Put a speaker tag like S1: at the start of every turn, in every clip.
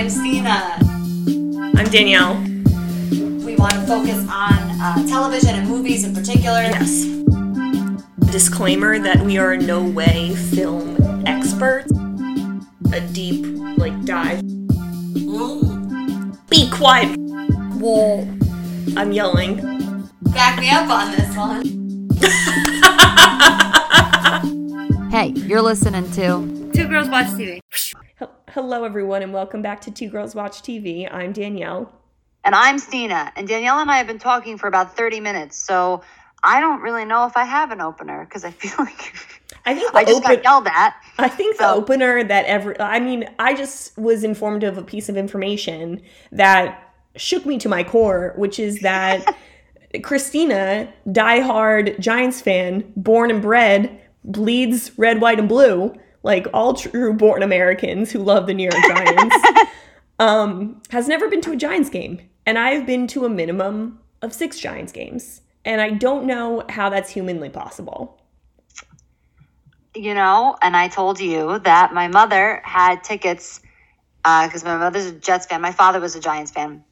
S1: I'm Stina.
S2: I'm Danielle.
S1: We want to focus on uh, television and movies in particular.
S2: Yes. Disclaimer that we are in no way film experts. A deep, like, dive. Be quiet!
S1: Whoa.
S2: I'm yelling.
S1: Back me up on this one.
S3: Hey, you're listening to
S1: Two Girls Watch TV.
S2: Hel- Hello, everyone, and welcome back to Two Girls Watch TV. I'm Danielle.
S4: And I'm Stina. And Danielle and I have been talking for about 30 minutes. So I don't really know if I have an opener because I feel like
S2: I think
S4: I just
S2: open-
S4: got yelled at.
S2: I think the opener that ever I mean, I just was informed of a piece of information that shook me to my core, which is that Christina, diehard Giants fan, born and bred, bleeds red, white, and blue, like all true born Americans who love the New York Giants, um, has never been to a Giants game. And I've been to a minimum of six Giants games. And I don't know how that's humanly possible.
S4: You know, and I told you that my mother had tickets because my mother's a Jets fan. My father was a Giants fan.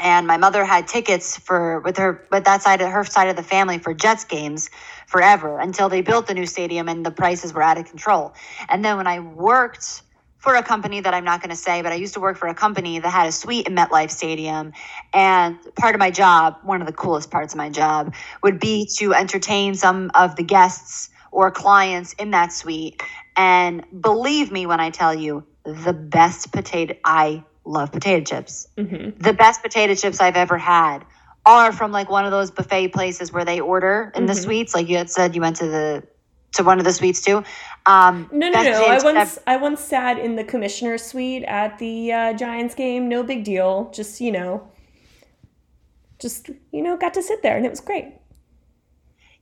S4: And my mother had tickets for with her with that side of her side of the family for Jets games forever until they built the new stadium and the prices were out of control. And then when I worked for a company that I'm not going to say, but I used to work for a company that had a suite in MetLife Stadium. And part of my job, one of the coolest parts of my job, would be to entertain some of the guests or clients in that suite. And believe me when I tell you, the best potato, I love potato chips.
S2: hmm
S4: The best potato chips I've ever had are from like one of those buffet places where they order in the
S2: Mhm.
S4: suites. Like you had said, you went to the to one of the suites too. Um,
S2: No, no, no. I once I once sat in the commissioner's suite at the uh, Giants game. No big deal. Just you know, just you know, got to sit there and it was great.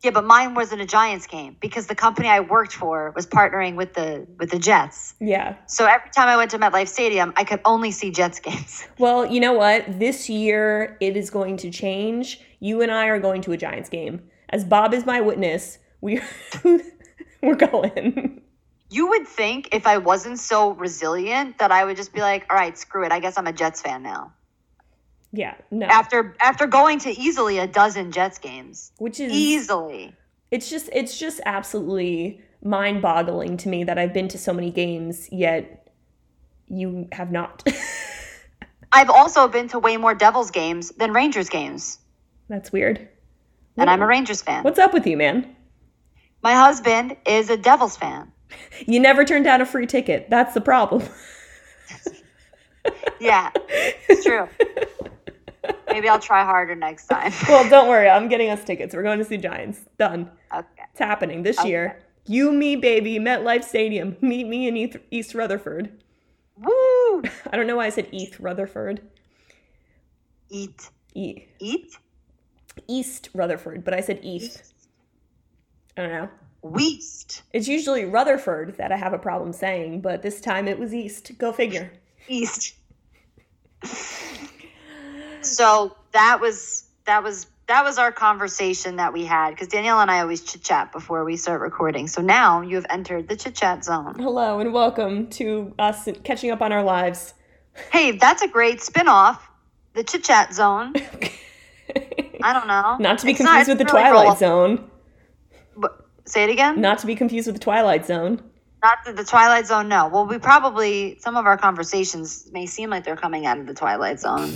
S4: Yeah, but mine wasn't a Giants game because the company I worked for was partnering with the with the Jets.
S2: Yeah.
S4: So every time I went to MetLife Stadium, I could only see Jets games.
S2: Well, you know what? This year it is going to change. You and I are going to a Giants game. As Bob is my witness, we we're going.
S4: You would think if I wasn't so resilient that I would just be like, "All right, screw it. I guess I'm a Jets fan now."
S2: Yeah. No.
S4: After after going to easily a dozen Jets games,
S2: Which is
S4: easily.
S2: it's just it's just absolutely mind-boggling to me that I've been to so many games yet you have not.
S4: I've also been to way more Devils games than Rangers games,
S2: That's weird.
S4: and I'm a Rangers fan.
S2: What's up with you, man?
S4: My husband is a Devils fan.
S2: You never turned down a free ticket. That's the problem.
S4: Yeah, it's true. Maybe I'll try harder next time.
S2: well, don't worry. I'm getting us tickets. We're going to see Giants. Done.
S4: Okay.
S2: It's happening this
S4: Okay.
S2: year. You, me, baby, MetLife Stadium. Meet me in East, East Rutherford.
S4: Woo!
S2: I don't know why I said East Rutherford.
S4: Eat.
S2: E-
S4: Eat?
S2: East Rutherford, but I said East. I don't know.
S4: Weast.
S2: It's usually Rutherford that I have a problem saying, but this time it was East. Go figure.
S4: East. so that was that was that was our conversation that we had because Danielle and I always chit chat before we start recording. So now you have entered the chit chat zone.
S2: Hello and welcome to us catching up on our lives.
S4: Hey, that's a great spin-off. The chit chat zone. I don't know.
S2: Not to be
S4: It's
S2: confused with the
S4: really
S2: Twilight
S4: roll-
S2: Zone.
S4: But- Say it again.
S2: Not to be confused with the Twilight Zone.
S4: Not the, the Twilight Zone. No. Well, we probably some of our conversations may seem like they're coming out of the Twilight Zone.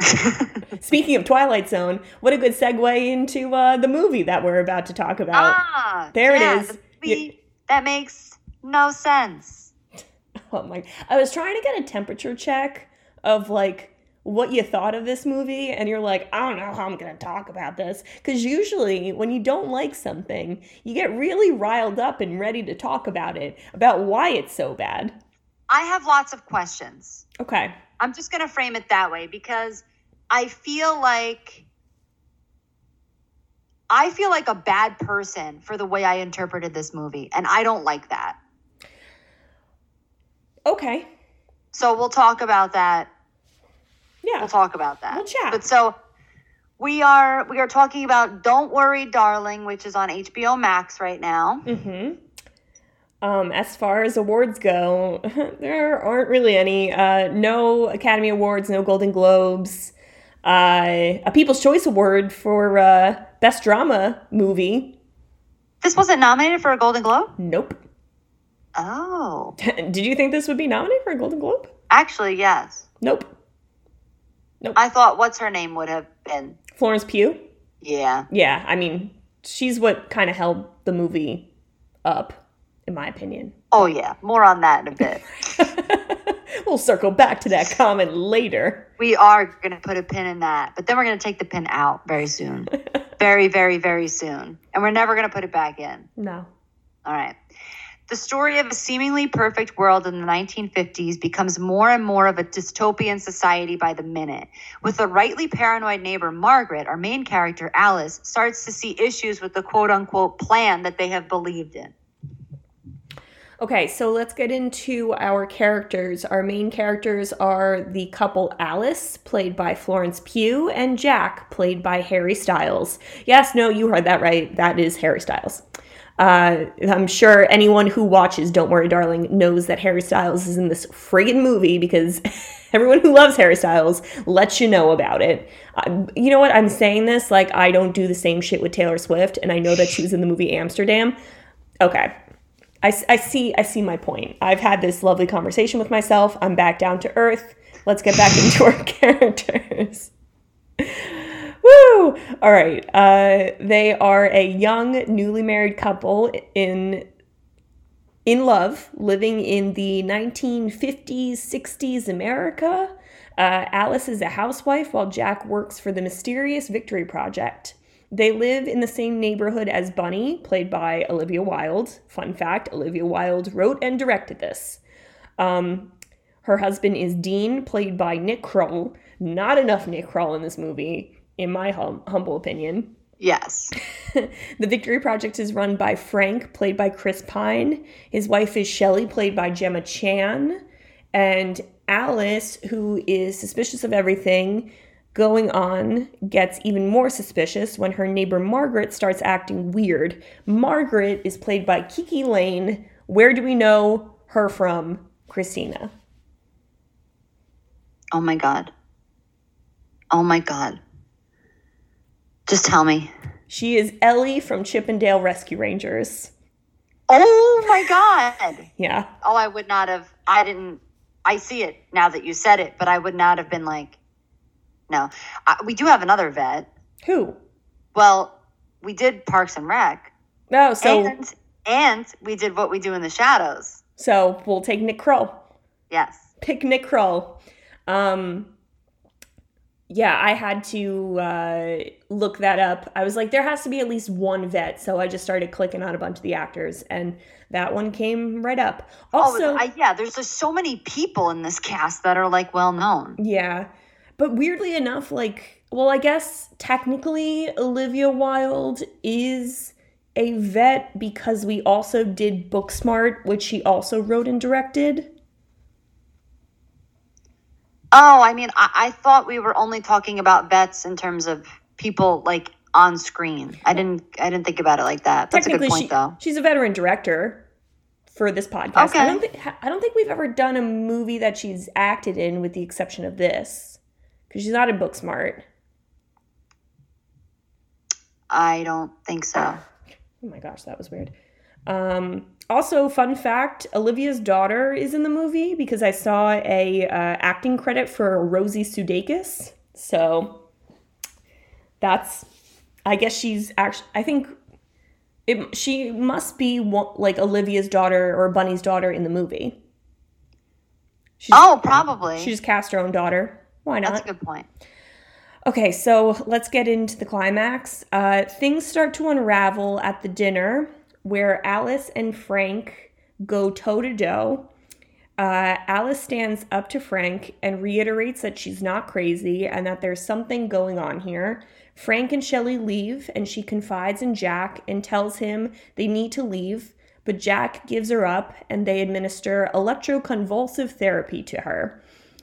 S2: Speaking of Twilight Zone, what a good segue into uh, the movie that we're about to talk about.
S4: ah,
S2: There it
S4: yeah,
S2: is.
S4: the movie that makes no sense.
S2: Oh my! I was trying to get a temperature check of like what you thought of this movie, and you're like, I don't know how I'm gonna talk about this because usually when you don't like something, you get really riled up and ready to talk about it, about why it's so bad.
S4: I have lots of questions.
S2: Okay.
S4: I'm just going to frame it that way because I feel like I feel like a bad person for the way I interpreted this movie and I don't like that.
S2: Okay.
S4: So we'll talk about that.
S2: Yeah.
S4: We'll talk about that.
S2: We'll chat.
S4: But so we are we are talking about Don't Worry Darling, which is on HBO Max right now.
S2: Mm-hmm. Um, as far as awards go, there aren't really any. Uh, no Academy Awards, no Golden Globes. Uh, a People's Choice Award for uh, Best Drama Movie.
S4: This wasn't nominated for a Golden Globe?
S2: Nope.
S4: Oh.
S2: Did you think this would be nominated for a Golden Globe?
S4: Actually, yes.
S2: Nope. Nope.
S4: I thought what's her name would have been.
S2: Florence Pugh?
S4: Yeah.
S2: Yeah, I mean, she's what kind of held the movie up, in my opinion.
S4: Oh, yeah. More on that in a bit.
S2: We'll circle back to that comment later.
S4: we are going to put a pin in that, but then we're going to take the pin out very soon. very, very, very soon. And we're never going to put it back in.
S2: No.
S4: All right. The story of a seemingly perfect world in the 1950s becomes more and more of a dystopian society by the minute. With a rightly paranoid neighbor, Margaret, our main character, Alice, starts to see issues with the quote unquote plan that they have believed in.
S2: Okay, so let's get into our characters. Our main characters are the couple Alice, played by Florence Pugh, and Jack, played by Harry Styles. Yes, no, you heard that right. That is Harry Styles. Uh, I'm sure anyone who watches Don't Worry Darling knows that Harry Styles is in this friggin' movie because everyone who loves Harry Styles lets you know about it. Uh, you know what? I'm saying this like I don't do the same shit with Taylor Swift, and I know that she was in the movie Amsterdam. Okay, I, I see I see my point. I've had this lovely conversation with myself. I'm back down to earth. Let's get back into our characters. Woo! All right. Uh, they are a young, newly married couple in in love, living in the 1950s, 60s America. Uh, Alice is a housewife while Jack works for the mysterious Victory Project. They live in the same neighborhood as Bunny, played by Olivia Wilde. Fun fact Olivia Wilde wrote and directed this. Um, her husband is Dean, played by Nick Kroll. Not enough Nick Kroll in this movie, in my hum- humble opinion.
S4: Yes.
S2: the Victory Project is run by Frank, played by Chris Pine. His wife is Shelley, played by Gemma Chan. And Alice, who is suspicious of everything going on, gets even more suspicious when her neighbor Margaret starts acting weird. Margaret is played by Kiki Layne. Where do we know her from? Christina.
S4: Oh my God. Oh my God. Just tell me.
S2: She is Ellie from Chip 'n Dale Rescue Rangers.
S4: Oh my God.
S2: Yeah.
S4: Oh, I would not have. I didn't. I see it now that you said it, but I would not have been like, no. I, we do have another vet.
S2: Who?
S4: Well, we did Parks and Rec,
S2: Oh, so
S4: and and we did what we do in the shadows.
S2: so we'll take Nick Kroll.
S4: Yes.
S2: Pick Nick Kroll. Um yeah, I had to uh, look that up. I was like, there has to be at least one vet, so I just started clicking on a bunch of the actors, and that one came right up. Also,
S4: oh, I, yeah. There's just so many people in this cast that are like well known.
S2: Yeah. But weirdly enough, like, well, I guess technically Olivia Wilde is a vet because we also did Booksmart, which she also wrote and directed.
S4: Oh, I mean, I, I thought we were only talking about vets in terms of people like on screen. I didn't. I didn't think about it like that. That's a good point,
S2: she,
S4: though.
S2: she's a veteran director for this podcast.
S4: Okay.
S2: I don't think I don't think we've ever done a movie that she's acted in, with the exception of this, because she's not a book smart.
S4: I don't think so.
S2: Oh my gosh, that was weird. Um, also, fun fact: Olivia's daughter is in the movie because I saw a uh, acting credit for Rosie Sudeikis. So that's, I guess she's actually. I think it. She must be one, like Olivia's daughter or Bunny's daughter in the movie. She's,
S4: Oh, probably.
S2: she just cast her own daughter. Why not?
S4: That's a good point.
S2: Okay, so let's get into the climax. Uh, things start to unravel at the dinner where Alice and Frank go toe to toe. Alice stands up to Frank and reiterates that she's not crazy and that there's something going on here. Frank and Shelley leave, and she confides in Jack and tells him they need to leave, but Jack gives her up and they administer electroconvulsive therapy to her.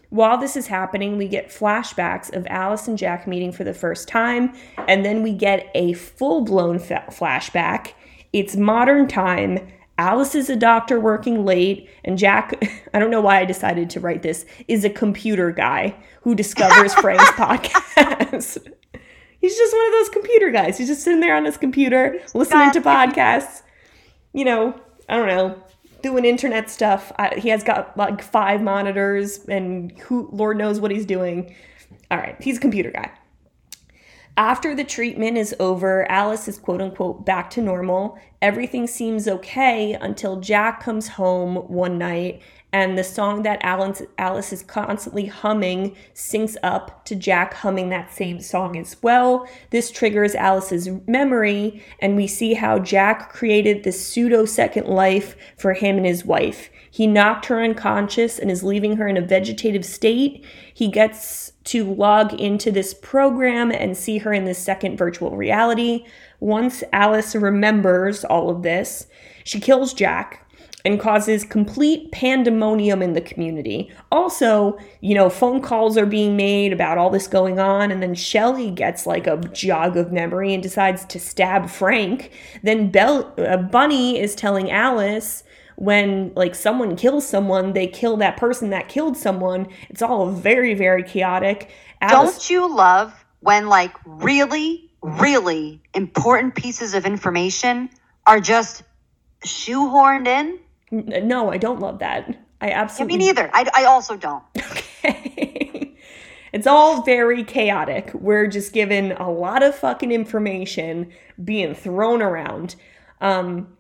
S2: While this is happening, we get flashbacks of Alice and Jack meeting for the first time, and then we get a full blown fa- flashback. It's modern time. Alice is a doctor working late, and Jack, I don't know why I decided to write this, is a computer guy who discovers Frank's podcast. He's just one of those computer guys. He's just sitting there on his computer listening to podcasts. You know, I don't know, doing internet stuff. I, he has got like five monitors, and who Lord knows what he's doing. All right, he's a computer guy. After the treatment is over, Alice is quote unquote back to normal. Everything seems okay until Jack comes home one night and the song that Alice, Alice is constantly humming syncs up to Jack humming that same song as well. This triggers Alice's memory, and we see how Jack created this pseudo second life for him and his wife. He knocked her unconscious and is leaving her in a vegetative state. He gets to log into this program and see her in this second virtual reality. Once Alice remembers all of this, she kills Jack and causes complete pandemonium in the community. Also, you know, phone calls are being made about all this going on, and then Shelley gets like a jog of memory and decides to stab Frank. Then Bell, uh, Bunny is telling Alice when like someone kills someone, they kill that person that killed someone. It's all very, very chaotic.
S4: Alice- Don't you love when like really, really important pieces of information are just shoehorned in?
S2: No, I don't love that. I absolutely.
S4: Yeah, me neither. I, I also don't.
S2: Okay. it's all very chaotic. We're just given a lot of fucking information being thrown around. Um,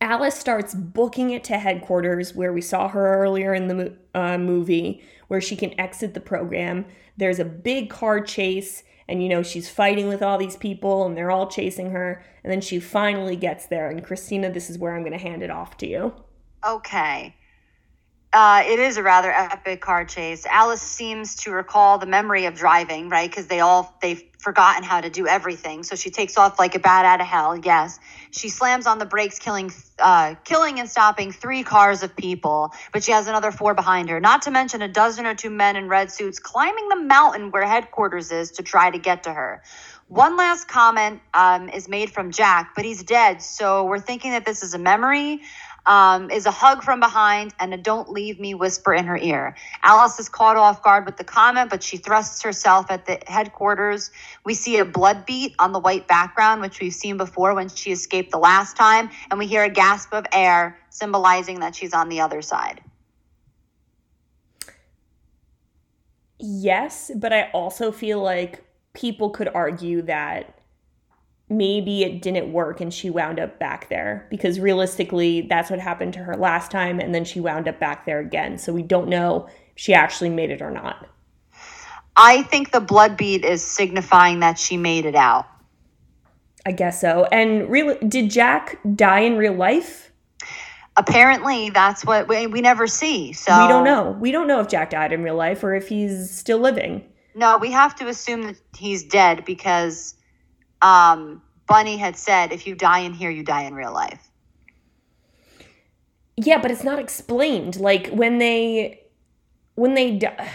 S2: Alice starts booking it to headquarters where we saw her earlier in the uh, movie, where she can exit the program. There's a big car chase, and you know, she's fighting with all these people, and they're all chasing her. And then she finally gets there. And Christina, this is where I'm going to hand it off to you.
S4: Okay. Uh, it is a rather epic car chase. Alice seems to recall the memory of driving, right? Because they all they've forgotten how to do everything. So she takes off like a bat out of hell. Yes, she slams on the brakes, killing, uh, killing and stopping three cars of people. But she has another four behind her. Not to mention a dozen or two men in red suits climbing the mountain where headquarters is to try to get to her. One last comment um, is made from Jack, but he's dead. So we're thinking that this is a memory um, is a hug from behind and a don't leave me whisper in her ear. Alice is caught off guard with the comment, but she thrusts herself at the headquarters. We see a blood beat on the white background, which we've seen before when she escaped the last time, and we hear a gasp of air, symbolizing that she's on the other side.
S2: Yes, but I also feel like people could argue that maybe it didn't work and she wound up back there because realistically that's what happened to her last time and then she wound up back there again. So we don't know if she actually made it or not.
S4: I think the blood bead is signifying that she made it out.
S2: I guess so. And real did jack die in real life?
S4: Apparently that's what we, we never see so.
S2: We don't know. We don't know if jack died in real life or if he's still living.
S4: No we have to assume that he's dead because um, Bunny had said, if you die in here, you die in real life.
S2: Yeah, but it's not explained. Like when they, when they, die,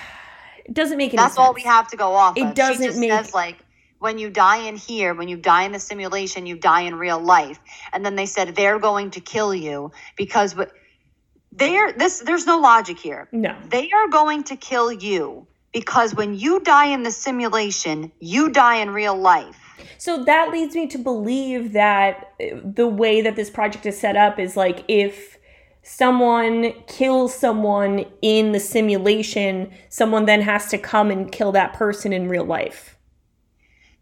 S2: it doesn't make any
S4: That's
S2: sense.
S4: all we have to go off.
S2: It
S4: of.
S2: doesn't
S4: she just
S2: make.
S4: Says, like when you die in here, when you die in the simulation, you die in real life. And then they said they're going to kill you because what they're this. There's no logic here.
S2: No,
S4: they are going to kill you because when you die in the simulation, you die in real life.
S2: So that leads me to believe that the way that this project is set up is like if someone kills someone in the simulation, someone then has to come and kill that person in real life.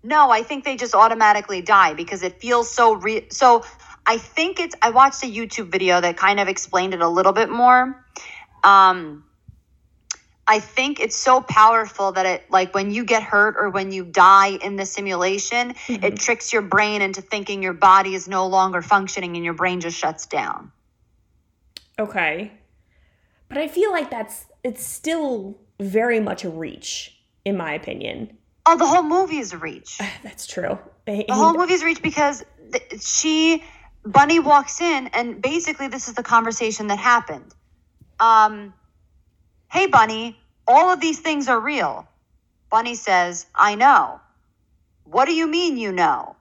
S4: No, I think they just automatically die because it feels so real. So I think it's, I watched a YouTube video that kind of explained it a little bit more. Um, I think it's so powerful that it like when you get hurt or when you die in the simulation, mm-hmm. it tricks your brain into thinking your body is no longer functioning and your brain just shuts down.
S2: Okay. But I feel like that's it's still very much a reach in my opinion.
S4: Oh, the whole movie is a reach.
S2: that's true.
S4: The whole movie is a reach because she Bunny walks in and basically this is the conversation that happened. Um Hey, Bunny, all of these things are real. Bunny says, I know. What do you mean you know?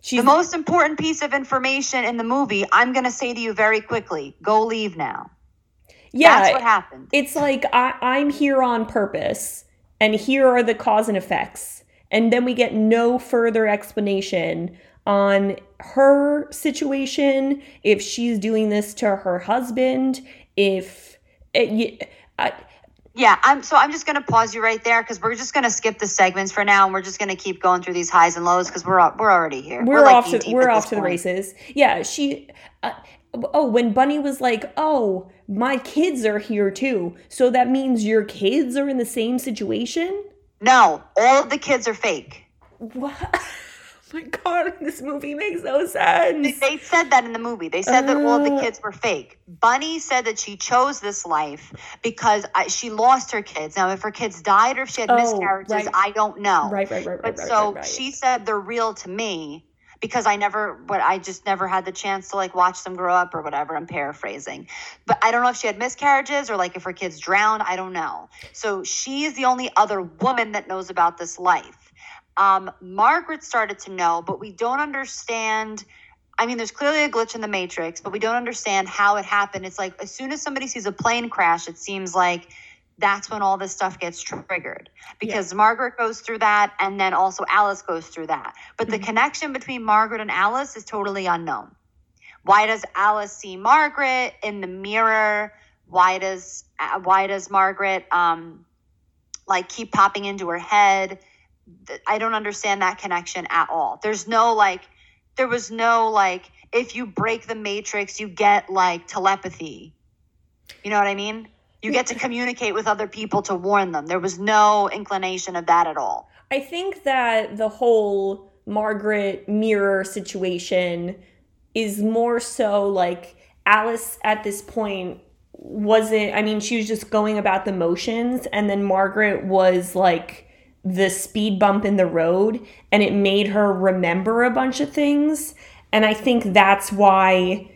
S2: She's
S4: the most important piece of information in the movie, I'm going to say to you very quickly go leave now.
S2: yeah.
S4: That's what happened.
S2: it's like I, I'm here on purpose, and here are the cause and effects, and then we get no further explanation on her situation, if she's doing this to her husband, if it, y- I,
S4: Yeah, I'm so I'm just going to pause you right there because we're just going to skip the segments for now and we're just going to keep going through these highs and lows because we're we're already here.
S2: we're,
S4: like
S2: off to we're off to the races. Yeah, she. Uh, oh, when Bunny was like, "Oh, my kids are here too," so that means your kids are in the same situation.
S4: No, all of the kids are fake.
S2: What? My god, this movie makes no sense.
S4: They said that in the movie. They said that all the
S2: Uh.
S4: kids were fake. Bunny said that she chose this life because I, she lost her kids. Now, if her kids died or if she had
S2: Oh,
S4: miscarriages,
S2: right.
S4: I don't know.
S2: Right, right, right, right,
S4: But
S2: right,
S4: so
S2: right,
S4: she said they're real to me because I never, what I just never had the chance to like watch them grow up or whatever. I'm paraphrasing, but I don't know if she had miscarriages or like if her kids drowned. I don't know. So she is the only other woman that knows about this life. Um, Margaret started to know, but we don't understand. I mean, there's clearly a glitch in the matrix, but we don't understand how it happened. It's like as soon as somebody sees a plane crash, it seems like that's when all this stuff gets triggered because Margaret goes through that and then also Alice goes through that. But the connection between Margaret and Alice is totally unknown. Why does Alice see Margaret in the mirror? Why does uh, why does Margaret um like keep popping into her head? I don't understand that connection at all. There's no like there was no like if you break the matrix you get like telepathy. You know what I mean? You get to communicate with other people to warn them. There was no inclination of that at all.
S2: I think that the whole Margaret mirror situation is more so like Alice at this point wasn't I mean she was just going about the motions and then Margaret was like the speed bump in the road and it made her remember a bunch of things and I think that's why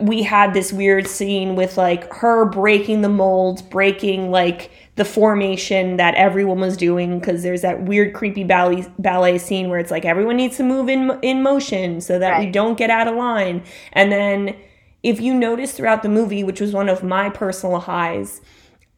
S2: we had this weird scene with like her breaking the molds, breaking like the formation that everyone was doing because there's that weird creepy ballet ballet scene where it's like everyone needs to move in in motion so that we don't get out of line. And then if you notice throughout the movie, which was one of my personal highs,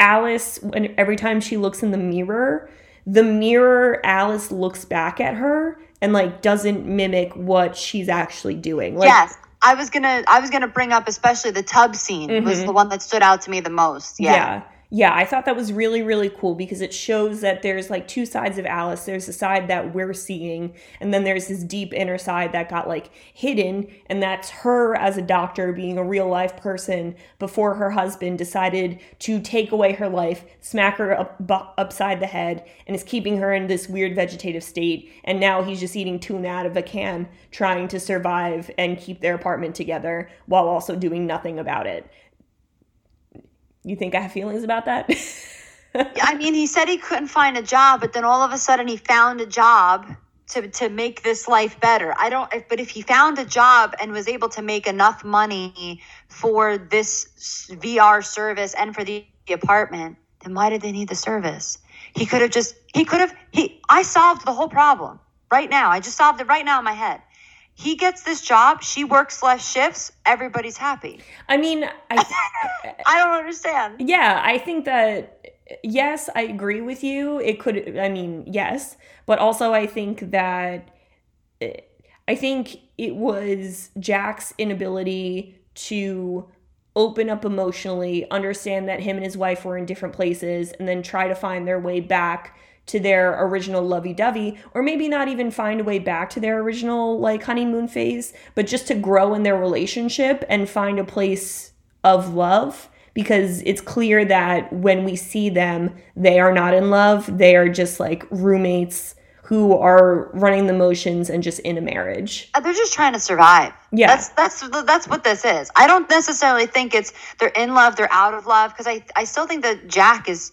S2: Alice when every time she looks in the mirror, the mirror Alice looks back at her and like doesn't mimic what she's actually doing. Like
S4: yes. I was gonna I was gonna bring up especially the tub scene was
S2: Mhm.
S4: the one that stood out to me the most. Yeah.
S2: yeah. Yeah, I thought that was really, really cool because it shows that there's like two sides of Alice. There's the side that we're seeing, and then there's this deep inner side that got like hidden, and that's her as a doctor being a real life person before her husband decided to take away her life, smack her up, bu- upside the head, and is keeping her in this weird vegetative state. And now he's just eating tuna out of a can, trying to survive and keep their apartment together while also doing nothing about it. You think I have feelings about that?
S4: I mean, he said he couldn't find a job, but then all of a sudden he found a job to to make this life better. I don't but if he found a job and was able to make enough money for this VR service and for the apartment, then why did they need the service? He could have just he could have he I solved the whole problem right now. I just solved it right now in my head. He gets this job, she works less shifts, everybody's happy.
S2: I mean, I
S4: I don't understand.
S2: yeah, I think that yes, I agree with you. It could I mean, yes, but also I think that I think it was Jack's inability to open up emotionally, understand that him and his wife were in different places, and then try to find their way back to their original lovey dovey, or maybe not even find a way back to their original like honeymoon phase, but just to grow in their relationship and find a place of love. Because it's clear that when we see them, they are not in love. They are just like roommates who are running the motions and just in a marriage.
S4: Uh, they're just trying to survive.
S2: Yeah.
S4: that's that's that's what this is. I don't necessarily think it's they're in love, they're out of love because I I still think that Jack is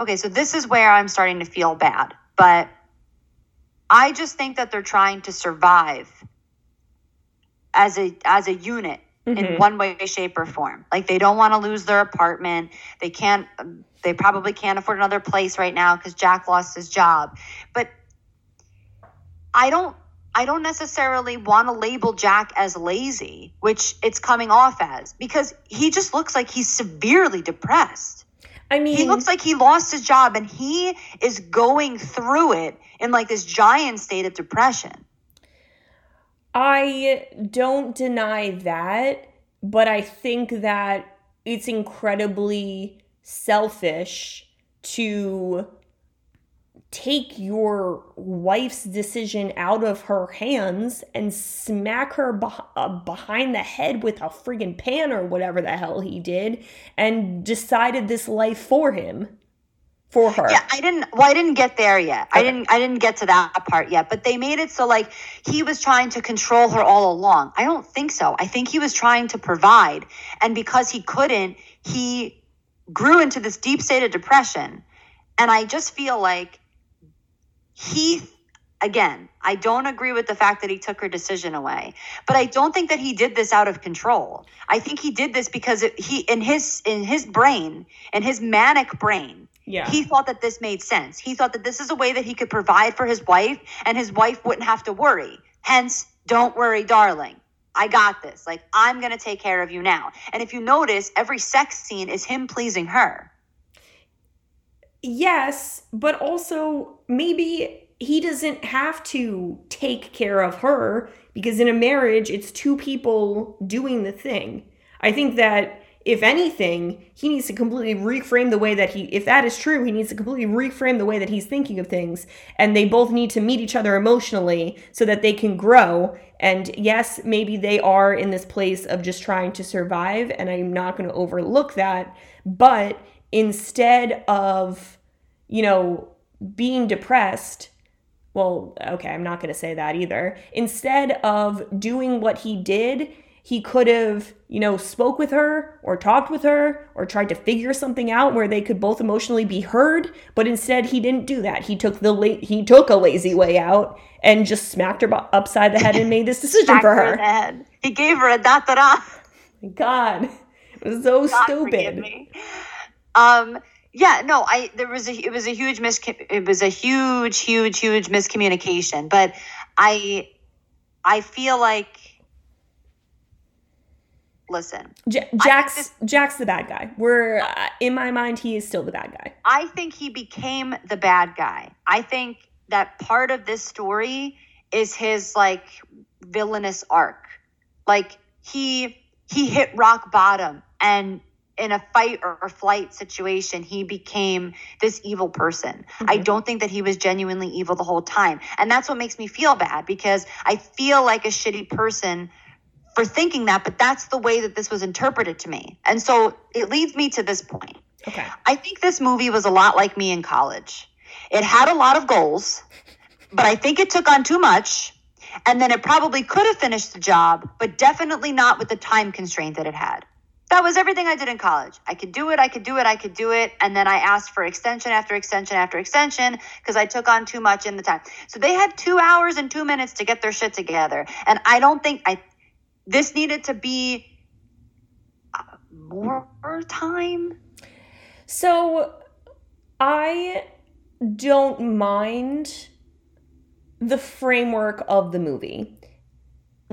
S4: okay. So this is where I'm starting to feel bad, but I just think that they're trying to survive as a as a unit in
S2: Mhm.
S4: one way, shape, or form. Like they don't want to lose their apartment. They can't. They probably can't afford another place right now because Jack lost his job. But I don't I don't necessarily want to label Jack as lazy, which it's coming off as, because he just looks like he's severely depressed.
S2: I mean,
S4: He looks like he lost his job and he is going through it in like this giant state of depression.
S2: I don't deny that, but I think that it's incredibly selfish to take your wife's decision out of her hands and smack her uh, behind the head with a friggin' pan or whatever the hell he did and decided this life for him for her
S4: Yeah, I didn't. Well, I didn't get there yet. I didn't. I didn't get to that part yet. But they made it so like he was trying to control her all along. I don't think so. I think he was trying to provide, and because he couldn't, he grew into this deep state of depression. And I just feel like he. Again, I don't agree with the fact that he took her decision away, but I don't think that he did this out of control. I think he did this because it, he, in his in his brain, in his manic brain,
S2: Yeah.
S4: he thought that this made sense. He thought that this is a way that he could provide for his wife and his wife wouldn't have to worry. Hence, don't worry, darling. I got this. Like, I'm going to take care of you now. And if you notice, every sex scene is him pleasing her.
S2: Yes, but also maybe he doesn't have to take care of her because in a marriage, it's two people doing the thing. I think that if anything, he needs to completely reframe the way that he, if that is true, he needs to completely reframe the way that he's thinking of things. And they both need to meet each other emotionally so that they can grow. And yes, maybe they are in this place of just trying to survive. And I'm not going to overlook that. But instead of, you know, being depressed, well, okay, I'm not going to say that either. Instead of doing what he did, he could have, you know, spoke with her or talked with her or tried to figure something out where they could both emotionally be heard, but instead he didn't do that. He took the la- he took a lazy way out and just smacked her upside the head and made this decision for
S4: her
S2: her.
S4: He gave her a da da da.
S2: God, it was so
S4: God
S2: stupid.
S4: Um, yeah, no, I there was a it was a huge mis it was a huge huge huge miscommunication, but I I feel like listen,
S2: J- Jack's Jack's the bad guy. We're uh, in my mind, he is still the bad guy.
S4: I think he became the bad guy. I think that part of this story is his like villainous arc. Like he he hit rock bottom and in a fight or, flight situation he became this evil person. I mm-hmm. don't think that he was genuinely evil the whole time. And that's what makes me feel bad because I feel like a shitty person for thinking that, but that's the way that this was interpreted to me. And so it leads me to this point.
S2: Okay.
S4: I think this movie was a lot like me in college. It had a lot of goals, but I think it took on too much. And then it probably could have finished the job, but definitely not with the time constraint that it had. That was everything I did in college. I could do it, I could do it, I could do it. And then I asked for extension after extension after extension because I took on too much in the time. So they had two hours and two minutes to get their shit together. And I don't think I, this needed to be uh, more time.
S2: So I don't mind the framework of the movie.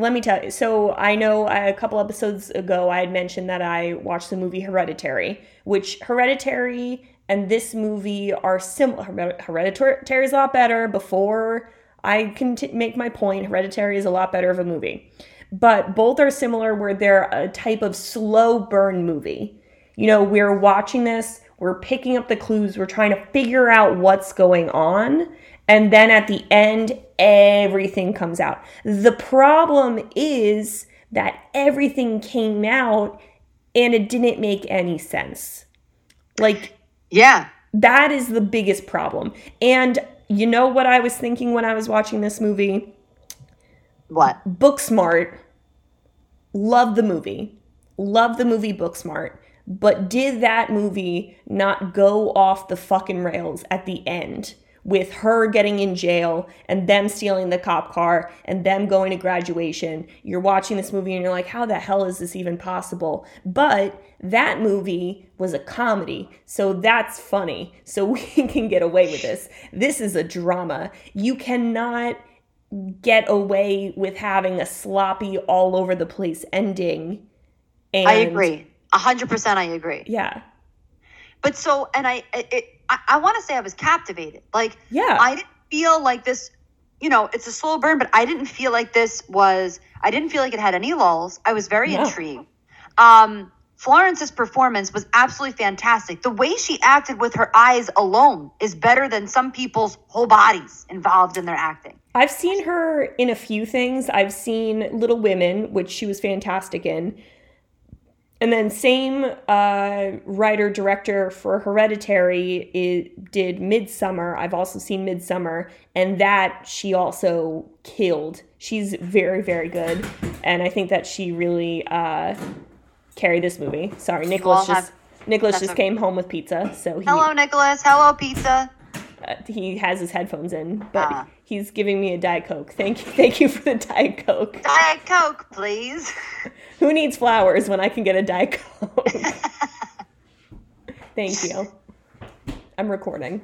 S2: Let me tell you. So I know uh, a couple episodes ago I had mentioned that I watched the movie Hereditary, which Hereditary and this movie are similar. Hereditary is a lot better. Before I can t- make my point, Hereditary is a lot better of a movie. But both are similar where they're a type of slow burn movie. You know, we're watching this, we're picking up the clues, we're trying to figure out what's going on, and then at the end, everything comes out. The problem is that everything came out and it didn't make any sense. Like,
S4: Yeah.
S2: that is the biggest problem. And you know what I was thinking when I was watching this movie?
S4: What?
S2: Booksmart, love the movie, love the movie Booksmart, but did that movie not go off the fucking rails at the end with her getting in jail and them stealing the cop car and them going to graduation? You're watching this movie and you're like, how the hell is this even possible? But that movie was a comedy, so that's funny. So we can get away with this. This is a drama. You cannot get away with having a sloppy, all over the place ending. And
S4: I agree. A hundred percent, I agree.
S2: Yeah.
S4: But so, and I, it, I, I want to say I was captivated. Like,
S2: Yeah.
S4: I didn't feel like this. You know, it's a slow burn, but I didn't feel like this was. I didn't feel like it had any lulls. I was very
S2: No.
S4: intrigued. Um, Florence's performance was absolutely fantastic. The way she acted with her eyes alone is better than some people's whole bodies involved in their acting.
S2: I've seen her in a few things. I've seen Little Women, which she was fantastic in. And then same uh, writer director for Hereditary i did Midsommar. I've also seen Midsommar, and that she also killed. She's very very good, and I think that she really uh, carried this movie. Sorry, Nicholas just
S4: have-
S2: Nicholas just
S4: okay.
S2: came home with pizza, so he
S4: Hello, Nicholas. Hello, pizza.
S2: uh, he has his headphones in, but
S4: Ah.
S2: He's giving me a diet coke. Thank you, thank you for the diet coke.
S4: Diet Coke, please.
S2: Who needs flowers when I can get a diet coke? thank you. I'm recording.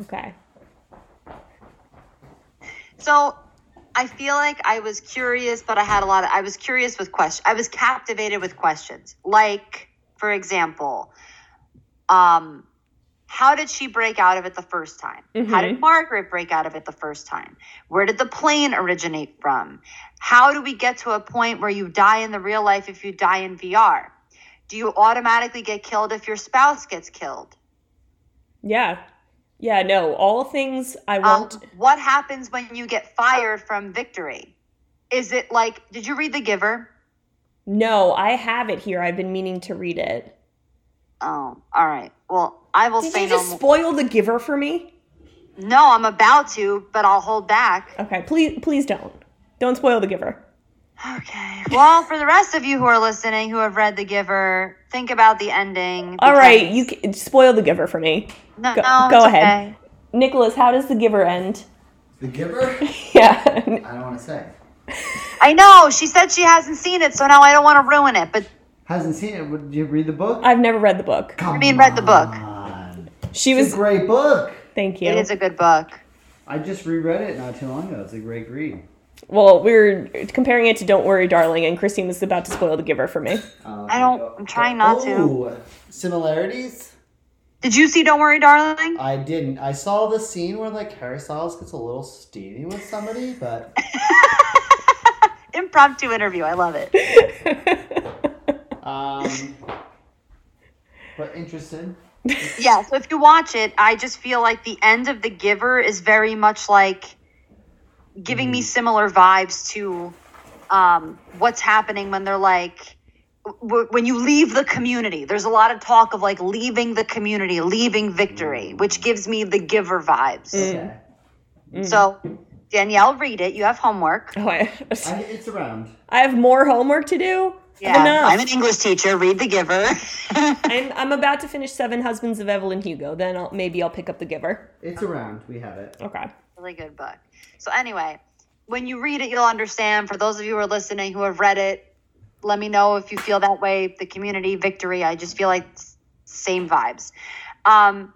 S2: Okay.
S4: So I feel like I was curious, but I had a lot of I was curious with questions. I was captivated with questions. Like, for example, um, how did she break out of it the first time? How did Margaret break out of it the first time? Where did the plane originate from? How do we get to a point where you die in the real life if you die in VR? Do you automatically get killed if your spouse gets killed?
S2: Yeah. Yeah, no, all things I
S4: Um,
S2: want.
S4: what happens when you get fired from victory? Is it like, did you read The Giver?
S2: no, I have it here. I've been meaning to read it.
S4: Oh, all right. Well, I will
S2: Did
S4: say
S2: you
S4: no
S2: just
S4: more.
S2: spoil the giver for me?
S4: No, I'm about to, but I'll hold back.
S2: Okay, please please don't. Don't spoil the giver.
S4: Okay. Well, for the rest of you who are listening who have read The Giver, think about the ending.
S2: All right, you can spoil the giver for me.
S4: No,
S2: go-
S4: no,
S2: go
S4: it's
S2: ahead.
S4: okay.
S2: Nicholas, how does the giver end?
S5: The Giver?
S2: Yeah.
S5: I don't want to say.
S4: I know. She said she hasn't seen it, so now I don't want to ruin it. But
S5: Hasn't seen it. Did you read the book?
S2: I've never read the book.
S5: Come
S4: I mean, read the book.
S5: on.
S2: She
S5: It's
S2: was
S5: a great book.
S2: Thank you.
S4: It is a good book.
S5: I just reread it not too long ago. It's a great read.
S2: Well, we were comparing it to Don't Worry, Darling, and Christine was about to spoil the giver for me.
S5: Um,
S4: I don't- I'm trying not to.
S5: oh, Similarities?
S4: Did you see Don't Worry, Darling?
S5: I didn't. I saw the scene where like Harry Styles gets a little steamy with somebody, but
S4: Impromptu interview. I love it.
S5: um, but interested.
S4: yeah, so if you watch it, I just feel like the end of The Giver is very much like giving me similar vibes to um, what's happening when they're like, w- when you leave the community. There's a lot of talk of like leaving the community, leaving victory, which gives me The Giver vibes.
S5: Okay.
S4: So, Danielle, read it. You have homework.
S2: Oh, I,
S5: I, it's around.
S2: I have more homework to do.
S4: Yeah,
S2: Enough.
S4: I'm an English teacher. Read The Giver.
S2: I'm, I'm about to finish Seven Husbands of Evelyn Hugo. Then I'll, maybe I'll pick up the giver.
S5: It's around. We have it.
S2: Okay.
S4: really good book. So anyway, when you read it, you'll understand. For those of you who are listening who have read it, let me know if you feel that way. The community victory, I just feel like same vibes. Um,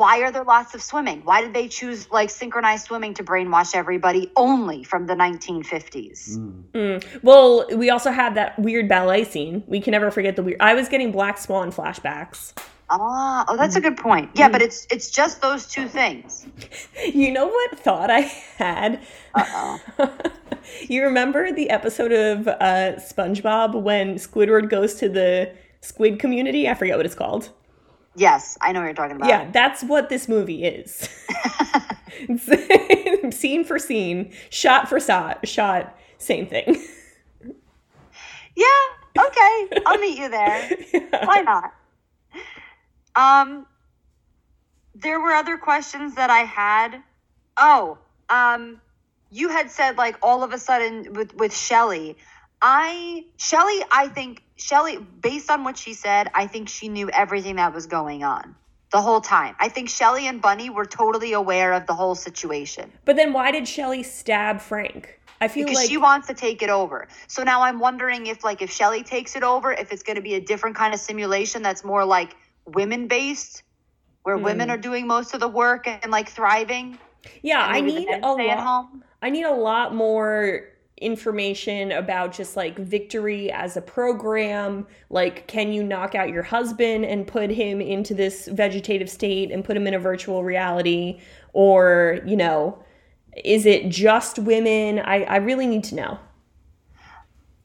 S4: why are there lots of swimming? Why did they choose like synchronized swimming to brainwash everybody only from the 1950s?
S2: Mm. Well, we also had that weird ballet scene. We can never forget the weird. I was getting Black Swan flashbacks.
S4: Ah, oh, that's a good point. Yeah, but it's it's just those two things.
S2: You know what thought I had?
S4: Uh-oh.
S2: you remember the episode of uh, SpongeBob when Squidward goes to the squid community? I forget what it's called.
S4: Yes, I know what you're talking about.
S2: Yeah, that's what this movie is. Scene for scene, shot for shot, shot, same thing.
S4: Yeah, okay. I'll meet you there. Why not? Um, there were other questions that I had. Oh, um, you had said like all of a sudden with with Shelley. I Shelley, I think Shelley, based on what she said, I think she knew everything that was going on the whole time. I think Shelley and Bunny were totally aware of the whole situation
S2: But then why did Shelley stab Frank? I feel
S4: because
S2: like
S4: she wants to take it over. So now I'm wondering if like if Shelley takes it over, if it's going to be a different kind of simulation that's more like women based, where women
S2: Hmm.
S4: are doing most of the work and, like thriving.
S2: yeah, I need a lot.
S4: home.
S2: I need a lot more information about just like victory as a program. Like, can you knock out your husband and put him into this vegetative state and put him in a virtual reality? Or, you know, is it just women? I, I really need to know.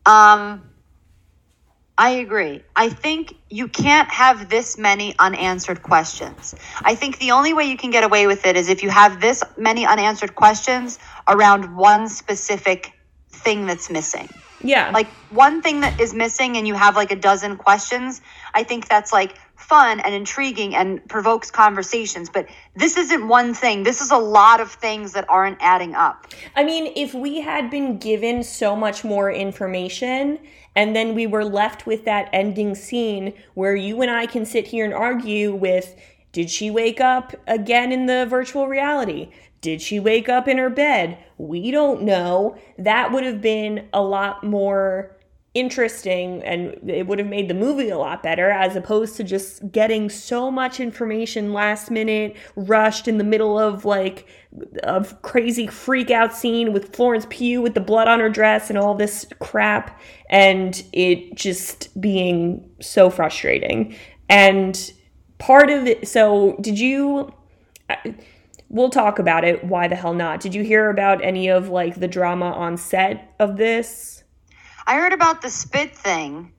S4: Um, I agree. I think you can't have this many unanswered questions. I think the only way you can get away with it is if you have this many unanswered questions around one specific thing that's missing.
S2: Yeah.
S4: Like one thing that is missing and you have like a dozen questions, I think that's like fun and intriguing and provokes conversations. But this isn't one thing. This is a lot of things that aren't adding up.
S2: I mean, if we had been given so much more information and then we were left with that ending scene where you and I can sit here and argue with did she wake up again in the virtual reality? Did she wake up in her bed? We don't know. That would have been a lot more interesting and it would have made the movie a lot better as opposed to just getting so much information last minute rushed in the middle of like a crazy freak out scene with Florence Pugh with the blood on her dress and all this crap and it just being so frustrating and part of it so did you we'll talk about it why the hell not did you hear about any of like the drama on set of this
S4: I heard about the spit thing.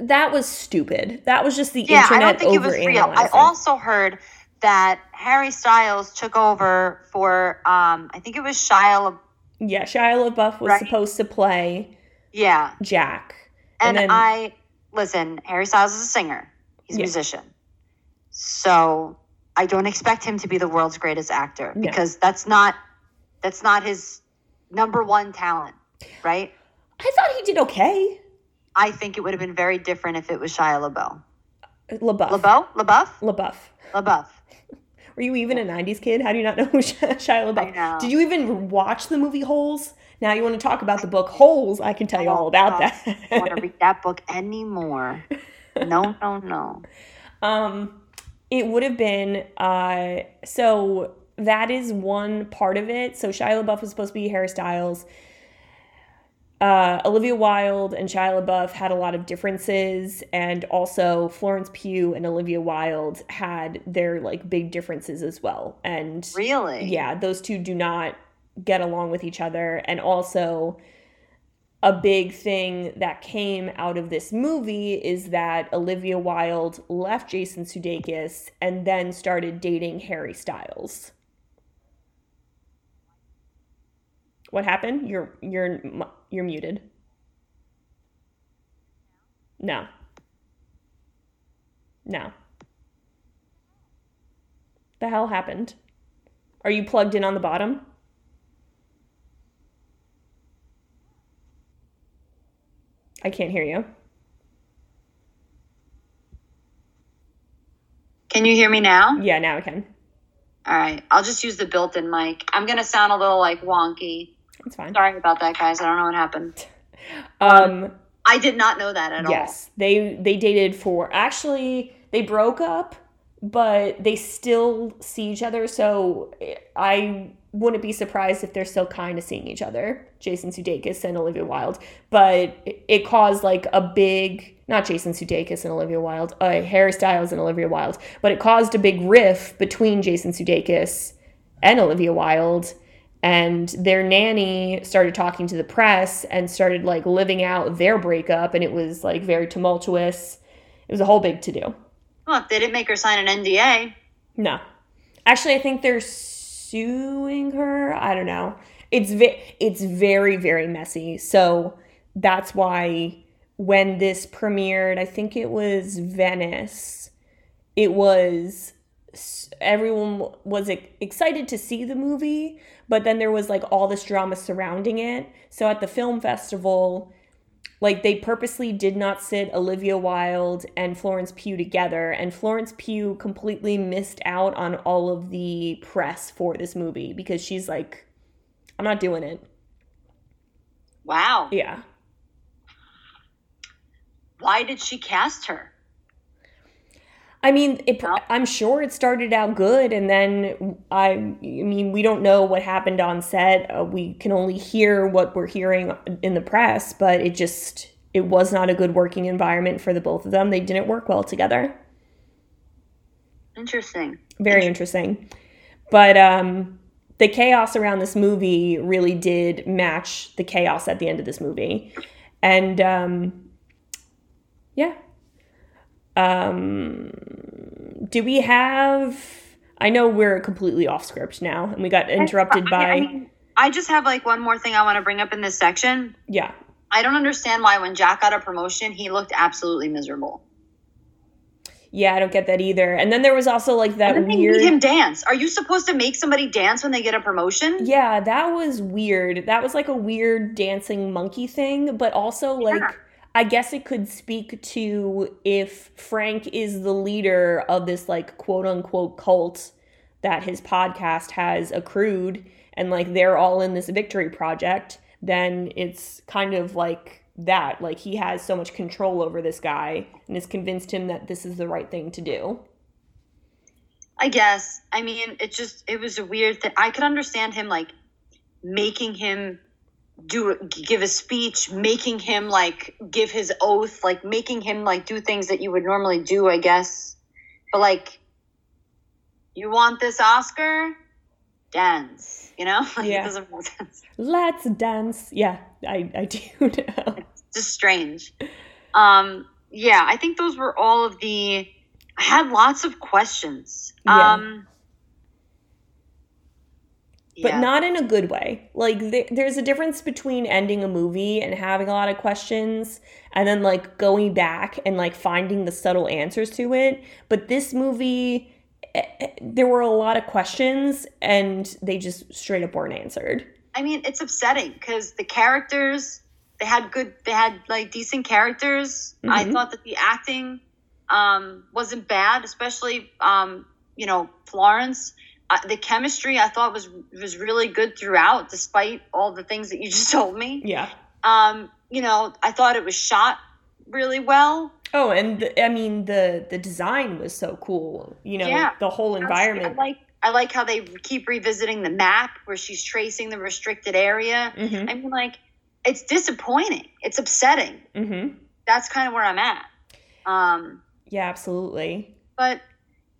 S2: that was stupid. That was just the
S4: Yeah, I
S2: internet
S4: don't think it was real. I also heard that Harry Styles took over for um I think it was Shia La-
S2: yeah, Shia LaBeouf was
S4: Right.
S2: supposed to play
S4: yeah.
S2: Jack,
S4: And,
S2: then
S4: I listen, Harry Styles is a singer. He's a
S2: Yeah.
S4: musician. So I don't expect him to be the world's greatest actor
S2: No.
S4: because that's not that's not his number one talent, right?
S2: I thought he did okay.
S4: I think it would have been very different if it was Shia LaBeouf.
S2: LaBeouf,
S4: LaBeouf? LaBeouf?
S2: LaBeouf.
S4: LaBeouf.
S2: Were you even a '90s kid? How do you not know who Shia LaBeouf?
S4: I know.
S2: Did you even watch the movie Holes? Now you want to talk about the book Holes? I can tell you all about
S4: I don't want to read that book anymore. No, no, no.
S2: um, it would have been uh, so that is one part of it. So Shia LaBeouf was supposed to be Harry Styles. uh, Olivia Wilde and Shia LaBeouf had a lot of differences, and also Florence Pugh and Olivia Wilde had their like big differences as well. And
S4: Really?
S2: yeah, those two do not get along with each other. And also, a big thing that came out of this movie is that Olivia Wilde left Jason Sudeikis and then started dating Harry Styles. What happened? You're you're you're muted. No. No. The hell happened? Are you plugged in on the bottom? I can't hear you.
S4: Can you hear me now?
S2: Yeah, now I can.
S4: All right. I'll just use the built in mic. I'm going to sound a little like wonky.
S2: It's fine.
S4: Sorry about that, guys. I don't know what happened.
S2: Um
S4: I did not know that at all.
S2: yes, they they dated for actually they broke up, but they still see each other, so I wouldn't be surprised if they're still kind of seeing each other, Jason Sudeikis and Olivia Wilde. But it, caused like a big, not Jason Sudeikis and Olivia Wilde, uh, Harry Styles and Olivia Wilde, but it caused a big riff between Jason Sudeikis and Olivia Wilde. And their nanny started talking to the press and started like living out their breakup, and it was like very tumultuous. It was a whole big to do.
S4: Look, they didn't make her sign an NDA.
S2: No. Actually, I think they're suing her. I don't know. It's ve- it's very very messy. So that's why when this premiered, I think it was Venice. It was everyone was excited to see the movie, but then there was like all this drama surrounding it. So at the film festival, like they purposely did not sit Olivia Wilde and Florence Pugh together, and Florence Pugh completely missed out on all of the press for this movie because she's like, I'm not doing it.
S4: Wow.
S2: Yeah.
S4: Why did she cast her?
S2: I mean, it, I'm sure it started out good, and then I, I mean, we don't know what happened on set. Uh, we can only hear what we're hearing in the press, but it just it was not a good working environment for the both of them. They didn't work well together.
S4: Interesting.
S2: Very interesting. But um, the chaos around this movie really did match the chaos at the end of this movie, and um, yeah. Um, do we have? I know we're completely off script now, and we got interrupted by.
S4: I, mean, I just have like one more thing I want to bring up in this section.
S2: yeah,
S4: I don't understand why when Jack got a promotion, he looked absolutely miserable.
S2: yeah, I don't get that either. And then there was also like that
S4: And then they
S2: weird.
S4: made him dance. Are you supposed to make somebody dance when they get a promotion?
S2: Yeah, that was weird. That was like a weird dancing monkey thing, but also like
S4: Yeah.
S2: I guess it could speak to if Frank is the leader of this like quote unquote cult that his podcast has accrued and like they're all in this victory project, then it's kind of like that. Like he has so much control over this guy and has convinced him that this is the right thing to do.
S4: I guess. I mean, it just it was a weird thing. I could understand him like making him do give a speech, making him like give his oath, like making him like do things that you would normally do, I guess. But like you want this Oscar? Dance, you know? Like,
S2: Yeah.
S4: It doesn't make sense.
S2: Let's dance. Yeah, I, I do know.
S4: just strange. Um, yeah, I think those were all of the. I had lots of questions.
S2: Yeah.
S4: Um,
S2: but
S4: yeah.
S2: not in a good way. Like there, there's a difference between ending a movie and having a lot of questions and then like going back and like finding the subtle answers to it. But this movie eh, eh, there were a lot of questions and they just straight up weren't answered.
S4: I mean, it's upsetting because the characters they had good, they had like decent characters. I
S2: Mhm.
S4: thought that the acting um, wasn't bad, especially um, you know Florence. Uh, the chemistry I thought was was really good throughout, despite all the things that you just told me.
S2: Yeah.
S4: Um, you know, I thought it was shot really well.
S2: Oh, and the, I mean the the design was so cool. You know,
S4: Yeah.
S2: the whole environment.
S4: I like I like how they keep revisiting the map where she's tracing the restricted area.
S2: Mhm.
S4: I mean, like, it's disappointing. It's upsetting.
S2: Mhm.
S4: That's kind of where I'm at. Um,
S2: Yeah, absolutely.
S4: but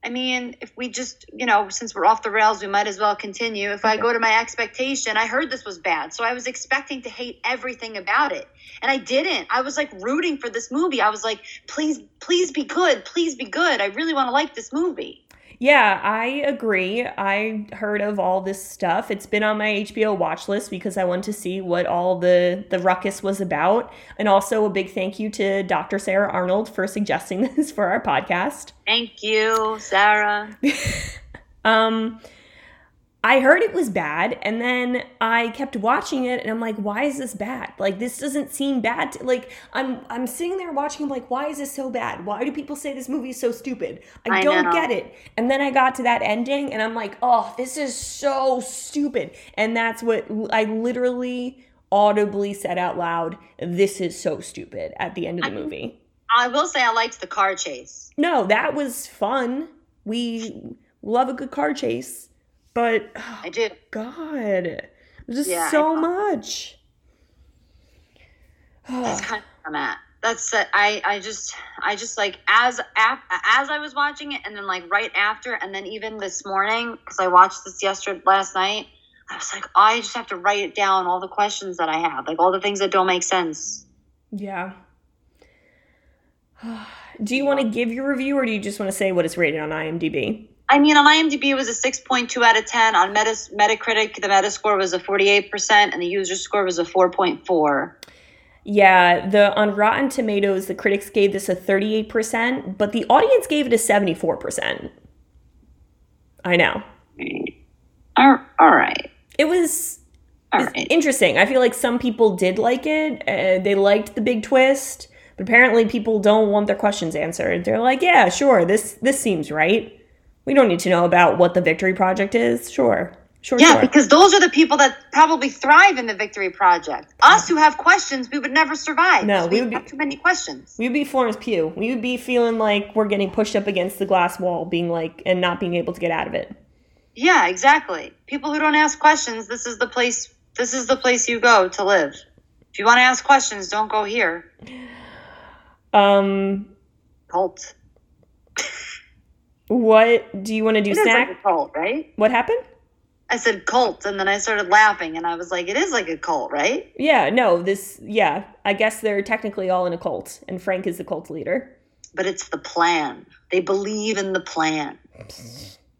S4: I mean, if we just, you know, since we're off the rails, we might as well continue. If I go to my expectation, I heard this was bad, so I was expecting to hate everything about it, and I didn't. I was like rooting for this movie. I was like, please, please be good, please be good. I really want to like this movie.
S2: Yeah, I agree. I heard of all this stuff. It's been on my HBO watch list because I wanted to see what all the the ruckus was about. And also a big thank you to Dr. Sarah Arnold for suggesting this for our podcast.
S4: Thank you, Sarah.
S2: Um I heard it was bad and then I kept watching it and I'm like, why is this bad? Like this doesn't seem bad. To, like I'm I'm sitting there watching I'm like, why is this so bad? Why do people say this movie is so stupid? I,
S4: I
S2: don't
S4: know.
S2: get it. And then I got to that ending and I'm like, oh, this is so stupid. And that's what I literally audibly said out loud, this is so stupid at the end of the movie.
S4: I will say I liked the car chase.
S2: No, that was fun. We love a good car chase. But oh,
S4: I do.
S2: God, just
S4: Yeah,
S2: so much.
S4: That's kind of where I'm at. That's uh, I I just I just like as as I was watching it, and then like right after, and then even this morning because I watched this yesterday last night. I was like, I just have to write it down all the questions that I have, like all the things that don't make sense.
S2: Yeah. do you want to give your review or do you just want to say what it's rated on IMDb?
S4: I mean, on IMDb, it was a 6.2 out of 10. On Metas- Metacritic, the Metascore was a 48%, and the user score was a 4.4.
S2: Yeah, the on Rotten Tomatoes, the critics gave this a 38%, but the audience gave it a 74%. I know.
S4: All, right.
S2: It was
S4: right.
S2: interesting. I feel like some people did like it. Uh, they liked the big twist, but apparently people don't want their questions answered. They're like, "Yeah, sure. This this seems right. We don't need to know about what the Victory Project is. Sure." Sure,
S4: Yeah,
S2: sure.
S4: because those are the people that probably thrive in the Victory Project. Us who have questions, we would never survive.
S2: No, we
S4: we
S2: would be-
S4: have too many questions.
S2: We would be Florence Pugh. We would be feeling like we're getting pushed up against the glass wall, being like, and not being able to get out of it.
S4: Yeah, exactly. People who don't ask questions, this is the place. This is the place you go to live. If you want to ask questions, don't go here.
S2: Um,
S4: Cult.
S2: what do you want to do?
S4: It
S2: Snack?
S4: like a cult, right?
S2: what happened?
S4: I said cult, and then I started laughing, and I was like, "It is like a cult, right?"
S2: Yeah, no, this, yeah, I guess they're technically all in a cult, and Frank is the cult leader.
S4: But it's the plan. They believe in the plan.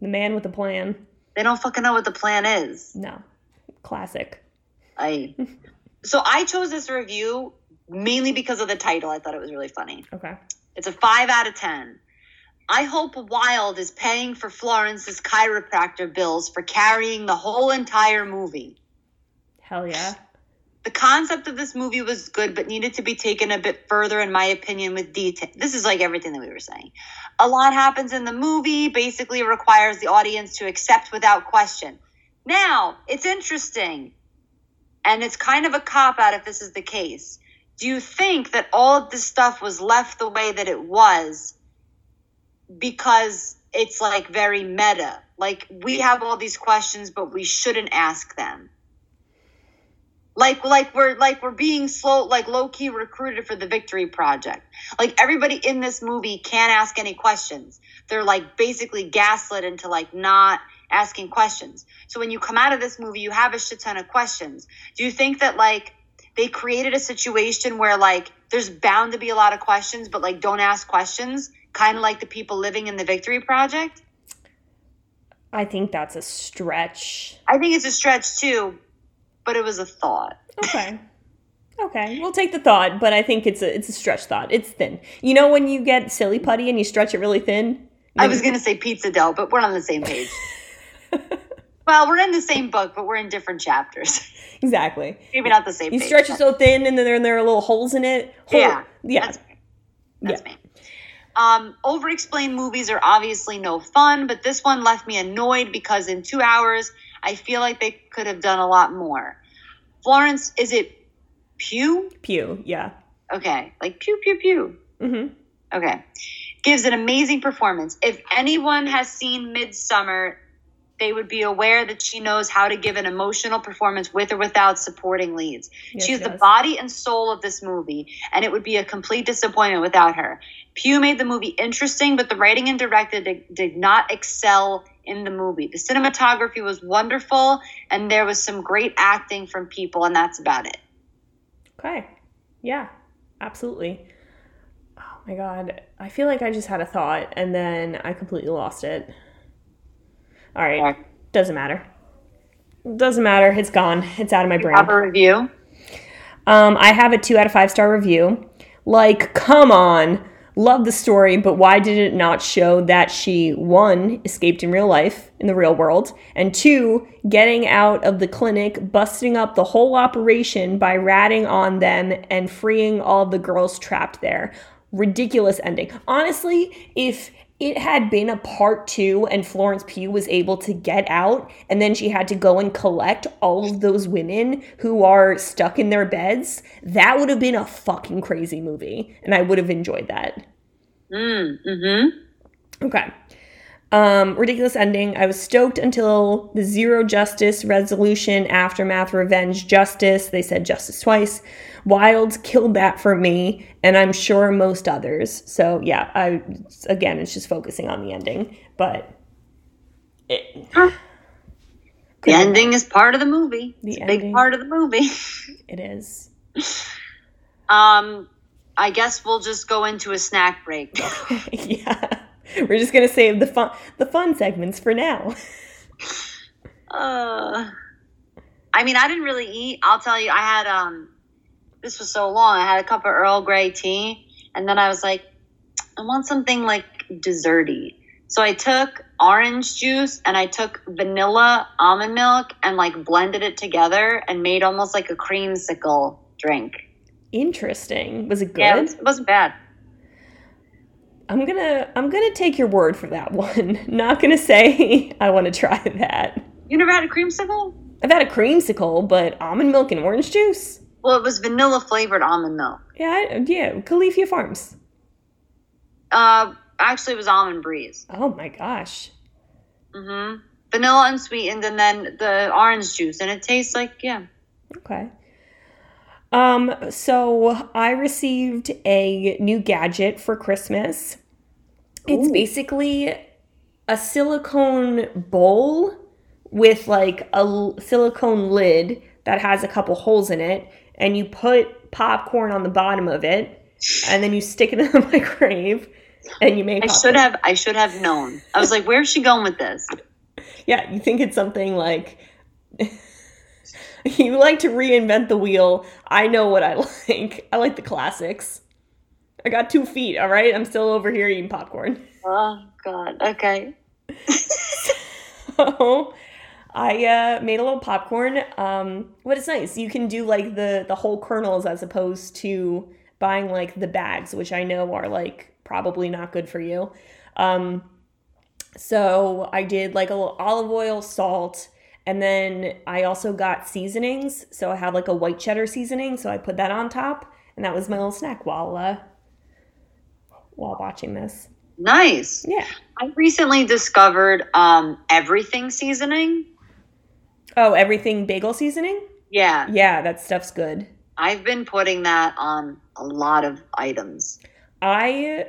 S2: The man with the plan.
S4: They don't fucking know what the plan is.
S2: No. Classic.
S4: I. So I chose this review mainly because of the title. I thought it was really funny.
S2: Okay.
S4: It's a five out of ten. I hope Wilde is paying for Florence's chiropractor bills for carrying the whole entire movie.
S2: Hell yeah.
S4: The concept of this movie was good, but needed to be taken a bit further, in my opinion, with detail. This is like everything that we were saying. A lot happens in the movie, basically requires the audience to accept without question. Now, it's interesting, and it's kind of a cop out if this is the case. Do you think that all of this stuff was left the way that it was because it's like very meta? Like, we have all these questions, but we shouldn't ask them. Like like we're like we're being slow like low key recruited for the victory project. Like everybody in this movie can't ask any questions. They're like basically gaslit into like not asking questions. So when you come out of this movie you have a shit ton of questions. Do you think that like they created a situation where like there's bound to be a lot of questions but like don't ask questions kind of like the people living in the victory project
S2: I think that's a stretch.
S4: i think it's a stretch too but it was a thought
S2: Okay. Okay, we'll take the thought, but I think it's a it's a stretch thought. It's thin. You know when you get silly putty and you stretch it really thin?
S4: I was gonna say pizza dough, but we're on the same page. well, we're in the same book, but we're in different chapters.
S2: Exactly.
S4: Maybe not the same.
S2: You
S4: page.
S2: stretch it so thin and then there, there are little holes in it. Hole-
S4: Yeah,
S2: Yeah.
S4: That's me. That's me. Um, over-explained movies are obviously no fun, but this one left me annoyed because in two hours, I feel like they could have done a lot more. Florence, is it Pew?
S2: Pew. Yeah.
S4: Okay, like pew pew pew.
S2: Mm-hmm.
S4: Okay. Gives an amazing performance. If anyone has seen Midsommar, they would be aware that she knows how to give an emotional performance with or without supporting leads.
S2: Yes,
S4: She's
S2: she
S4: the body and soul of this movie, and it would be a complete disappointment without her. Pew made the movie interesting, but the writing and director did, did not excel in the movie. The cinematography was wonderful, and there was some great acting from people, and that's about it.
S2: Okay. Yeah. Absolutely. Oh my god. I feel like I just had a thought and then I completely lost it. All right. Doesn't matter. Doesn't matter. It's gone. It's out of my brain.
S4: Have a review.
S2: Um, I have a two out of five star review. Like, come on. Love the story, but why did it not show that she, one, escaped in real life, in the real world, and two, getting out of the clinic, busting up the whole operation by ratting on them and freeing all the girls trapped there? Ridiculous ending. Honestly, if it had been a part two and Florence Pugh was able to get out and then she had to go and collect all of those women who are stuck in their beds, that would have been a fucking crazy movie. And I would have enjoyed that.
S4: Mm, mm-hmm.
S2: Okay. Um, ridiculous ending. I was stoked until the zero justice resolution, aftermath, revenge, justice. They said justice twice. Wilde killed that for me, and I'm sure most others. So yeah, I again, it's just focusing on the ending, but it,
S4: The ending is part of the movie.
S2: The
S4: it's a big part of the movie.
S2: it is.
S4: Um, I guess we'll just go into a snack break.
S2: yeah, we're just gonna save the fun the fun segments for now.
S4: uh, I mean, I didn't really eat. I'll tell you, I had um, this was so long. I had a cup of Earl Grey tea, and then I was like, I want something like desserty. So I took orange juice and I took vanilla almond milk and like blended it together and made almost like a creamsicle drink.
S2: Interesting. Was it good?
S4: Yeah, it, was, it wasn't bad.
S2: I'm gonna I'm gonna take your word for that one. Not gonna say I want to try that.
S4: You never had a creamsicle?
S2: I've had a creamsicle, but almond milk and orange juice.
S4: Well, it was vanilla flavored almond milk.
S2: Yeah, yeah, Califia Farms.
S4: Uh, actually, it was almond breeze.
S2: Oh my gosh.
S4: Mm-hmm. Vanilla unsweetened, and then the orange juice, and it tastes like yeah.
S2: Okay. Um, so I received a new gadget for Christmas. It's basically a silicone bowl with like a silicone lid that has a couple holes in it, and you put popcorn on the bottom of it, and then you stick it in the microwave, and you make.
S4: I
S2: popcorn.
S4: should have. I should have known. I was like, "Where's she going with this?"
S2: Yeah, you think it's something like you like to reinvent the wheel. I know what I like. I like the classics. I got two feet, all right? I'm still over here eating popcorn.
S4: Oh God. Okay.
S2: So I uh, made a little popcorn. Um, what is nice, you can do like the the whole kernels as opposed to buying like the bags, which I know are like probably not good for you. Um, so I did like a little olive oil, salt, and then I also got seasonings. So I had like a white cheddar seasoning, so I put that on top, and that was my little snack while uh, while watching this.
S4: Nice.
S2: Yeah.
S4: I recently discovered um everything seasoning.
S2: Oh, everything bagel seasoning.
S4: Yeah,
S2: Yeah, that stuff's good.
S4: I've been putting that on a lot of items.
S2: I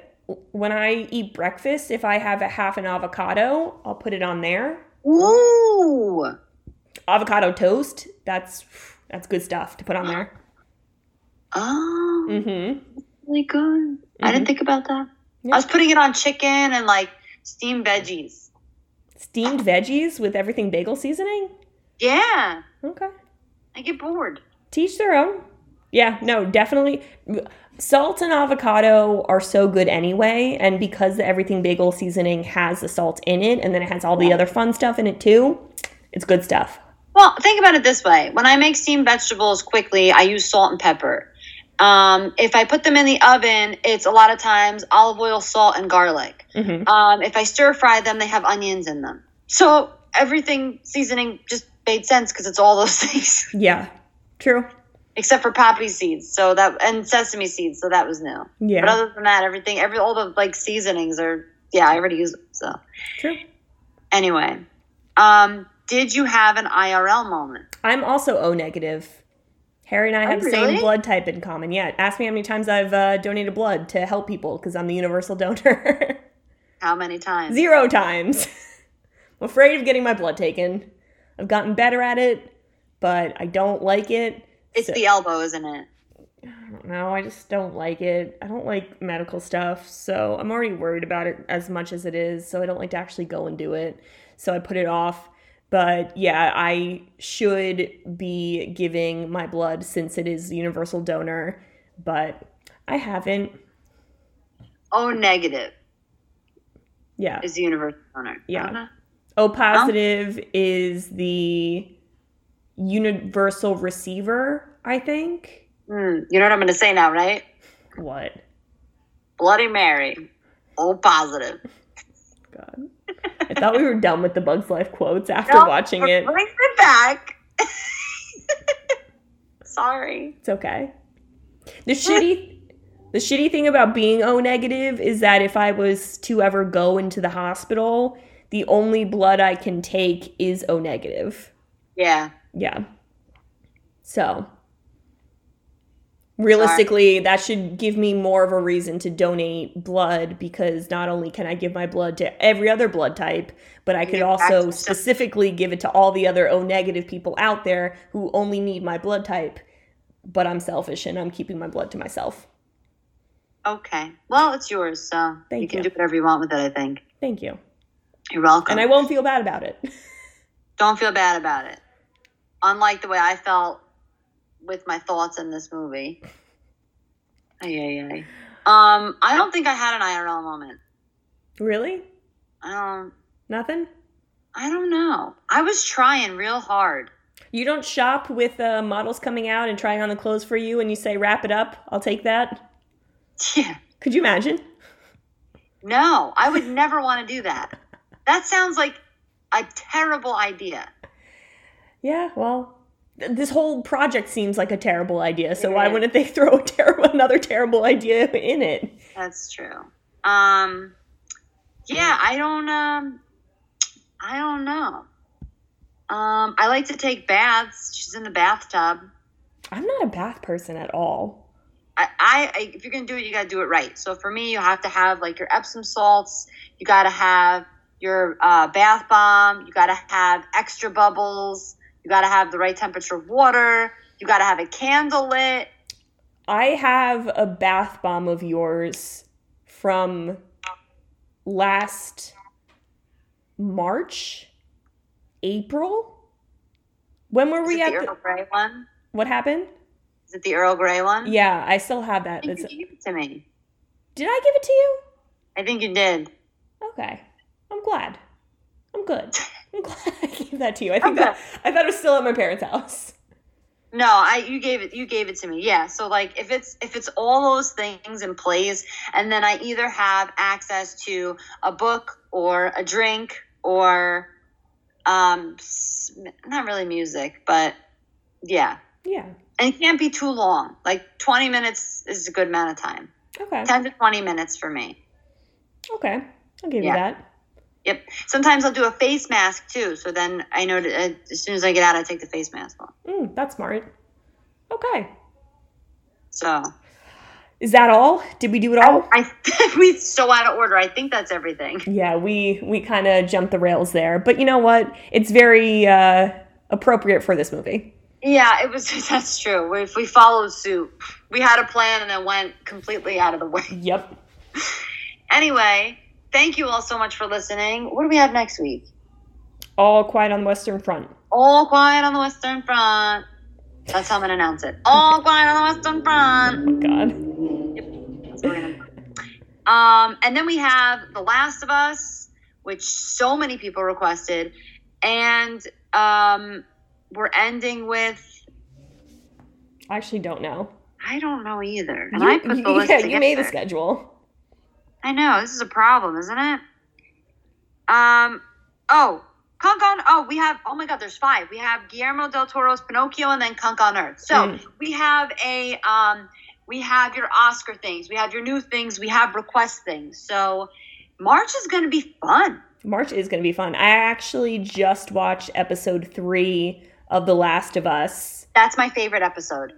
S2: when I eat breakfast, if I have a half an avocado, I'll put it on there.
S4: Ooh.
S2: Avocado toast, that's that's good stuff to put on there.
S4: Oh,
S2: Mhm.
S4: really good. I didn't think about that.
S2: Yeah.
S4: I was putting it on chicken and like steamed veggies.
S2: Steamed veggies with everything bagel seasoning?
S4: Yeah,
S2: Okay.
S4: I get bored.
S2: Teach their own. Yeah, no, definitely. Salt and avocado are so good anyway, and because the everything bagel seasoning has the salt in it, and then it has all the other fun stuff in it too, it's good stuff.
S4: Well, think about it this way: when I make steamed vegetables quickly, I use salt and pepper. Um, if I put them in the oven, it's a lot of times olive oil, salt, and garlic.
S2: Mhm.
S4: Um, if I stir fry them, they have onions in them. So everything seasoning just made sense because it's all those things,
S2: Yeah, true.
S4: except for poppy seeds. So that and sesame seeds. So that was new.
S2: Yeah,
S4: But other than that, everything, every all the like seasonings are yeah, I already use them. So
S2: true.
S4: anyway, um, did you have an IRL moment?
S2: I'm also O negative. Harry and I
S4: Oh,
S2: have the
S4: really?
S2: same blood type in common. Yeah, ask me how many times I've uh, donated blood to help people because I'm the universal donor.
S4: How many times?
S2: Zero times. I'm afraid of getting my blood taken. I've gotten better at it, but I don't like it.
S4: It's
S2: So-
S4: the elbow, isn't it?
S2: No, I just don't like it. I don't like medical stuff, so I'm already worried about it as much as it is, so I don't like to actually go and do it. So I put it off. But yeah, I should be giving my blood since it is universal donor, but I haven't.
S4: Oh, negative
S2: Yeah.
S4: is the universal donor.
S2: Yeah.
S4: I don't know.
S2: O positive is the universal receiver, I think.
S4: Hmm, you know what I'm going to say now, right?
S2: What?
S4: Bloody Mary. O positive.
S2: God. I thought we were done with the Bugs Life quotes after
S4: No,
S2: watching it.
S4: Bring it back. Sorry.
S2: It's okay. The shitty the shitty thing about being O negative is that if I was to ever go into the hospital, the only blood I can take is O negative.
S4: Yeah.
S2: Yeah. So realistically, that should give me more of a reason to donate blood because not only can I give my blood to every other blood type, but I could
S4: Yeah,
S2: also specifically give it to all the other O negative people out there who only need my blood type. But I'm selfish and I'm keeping my blood to myself.
S4: Okay. Well, it's yours, so
S2: Thank
S4: you can
S2: you.
S4: do whatever you want with it, I think.
S2: Thank you.
S4: You're welcome.
S2: And I won't feel bad about it.
S4: Don't feel bad about it. Unlike the way I felt with my thoughts in this movie. Ay, ay, ay. Um, I don't think I had an IRL moment.
S2: really?
S4: Don't.
S2: Nothing?
S4: I don't know. I was trying real hard.
S2: You don't shop with uh, models coming out and trying on the clothes for you and you say, wrap it up, I'll take that?
S4: Yeah.
S2: Could you imagine?
S4: No, I would never want to do that. That sounds like a terrible idea.
S2: Yeah, well, this whole project seems like a terrible idea. So why wouldn't they throw a terrible another terrible idea in it?
S4: That's true. Um, yeah, I don't. Um, I don't know. Um, I like to take baths. She's in the bathtub.
S2: I'm not a bath person at all.
S4: I, I, I if you're gonna do it, you gotta do it right. So for me, you have to have like your Epsom salts. You gotta have your uh, bath bomb. You gotta have extra bubbles. You gotta have the right temperature of water. You gotta have a candle lit.
S2: I have a bath bomb of yours from last March, April. When were
S4: Is
S2: we at?
S4: the
S2: The,
S4: Earl Grey one?
S2: what happened?
S4: Is it the Earl Grey one?
S2: Yeah, I still have that.
S4: I think you gave it to me.
S2: did I give it to you?
S4: I think you did.
S2: Okay. Glad. I'm good. I'm glad I gave that to you. I think
S4: Okay.
S2: that I thought it was still at my parents' house.
S4: No, I you gave it you gave it to me. Yeah. So like if it's if it's all those things in place and then I either have access to a book or a drink or um not really music, but yeah.
S2: Yeah.
S4: And it can't be too long. Like 20 minutes is a good amount of time.
S2: Okay.
S4: 10 to 20 minutes for me.
S2: Okay. I'll give
S4: Yeah.
S2: you that.
S4: Yep. Sometimes I'll do a face mask too. So then I know to, uh, as soon as I get out, I take the face mask off.
S2: Mm, that's smart. Okay.
S4: So
S2: Is that all? Did we do it all?
S4: I we so out of order. I think that's everything.
S2: Yeah, we we kind of jumped the rails there, but you know what? It's very uh, appropriate for this movie.
S4: Yeah, it was. That's true. If we followed suit, we had a plan and it went completely out of the way.
S2: Yep.
S4: Anyway, thank you all so much for listening. What do we have next week?
S2: All quiet on the Western Front.
S4: All quiet on the Western Front. That's how I'm gonna announce it. All quiet on the Western Front.
S2: Oh, God.
S4: That's what we're gonna do. Um, and then we have The Last of Us, which so many people requested, and um, we're ending with
S2: I actually don't know.
S4: I don't know either. And
S2: You-
S4: I put the list
S2: yeah,
S4: together.
S2: you made the schedule.
S4: I know this is a problem, isn't it? Um. Oh, Cunk on. Oh, we have. Oh my God, there's five. We have Guillermo del Toro's Pinocchio, and then Cunk on Earth. So
S2: Mm.
S4: we have a. Um. We have your Oscar things. We have your new things. We have request things. So March is going to be fun.
S2: March is going to be fun. I actually just watched episode three of The Last of Us.
S4: That's my favorite episode.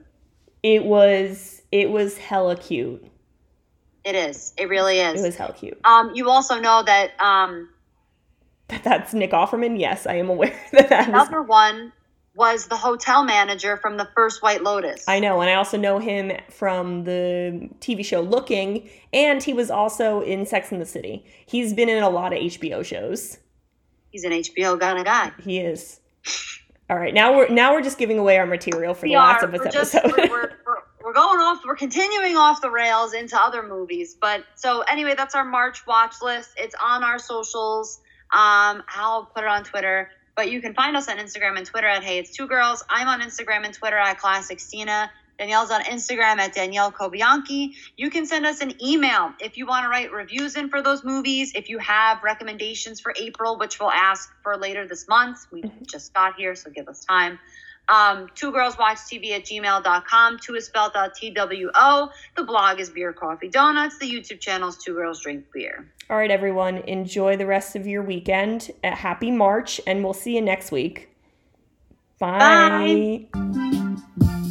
S2: It was it was hella cute.
S4: It is. It really is.
S2: It was hella cute.
S4: um. You also know that. Um.
S2: That's Nick Offerman. Yes, I am aware that that was.
S4: Another one was the hotel manager from the first White Lotus.
S2: I know, and I also know him from the TV show Looking, and he was also in Sex and the City. He's been in a lot of HBO shows.
S4: He's an HBO kind of guy.
S2: He is. All right, now we're now we're just giving away our material for
S4: we
S2: the Last of
S4: just,
S2: episode.
S4: we're, we're, we're, we're going off. We're continuing off the rails into other movies. But so anyway, that's our March watch list. It's on our socials. Um, I'll put it on Twitter. But you can find us on Instagram and Twitter at Hey It's Two Girls. I'm on Instagram and Twitter at Classic Stina. Danielle's on Instagram at Danielle Kobianki. You can send us an email if you want to write reviews in for those movies. If you have recommendations for April, which we'll ask for later this month. We just got here, so give us time. Um, two girls watch TV at gmail.com. Two is spelled out T W O. The blog is Beer Coffee Donuts. The YouTube channel is Two Girls Drink Beer.
S2: All right, everyone, enjoy the rest of your weekend. A happy March, and we'll see you next week. Bye.
S4: Bye.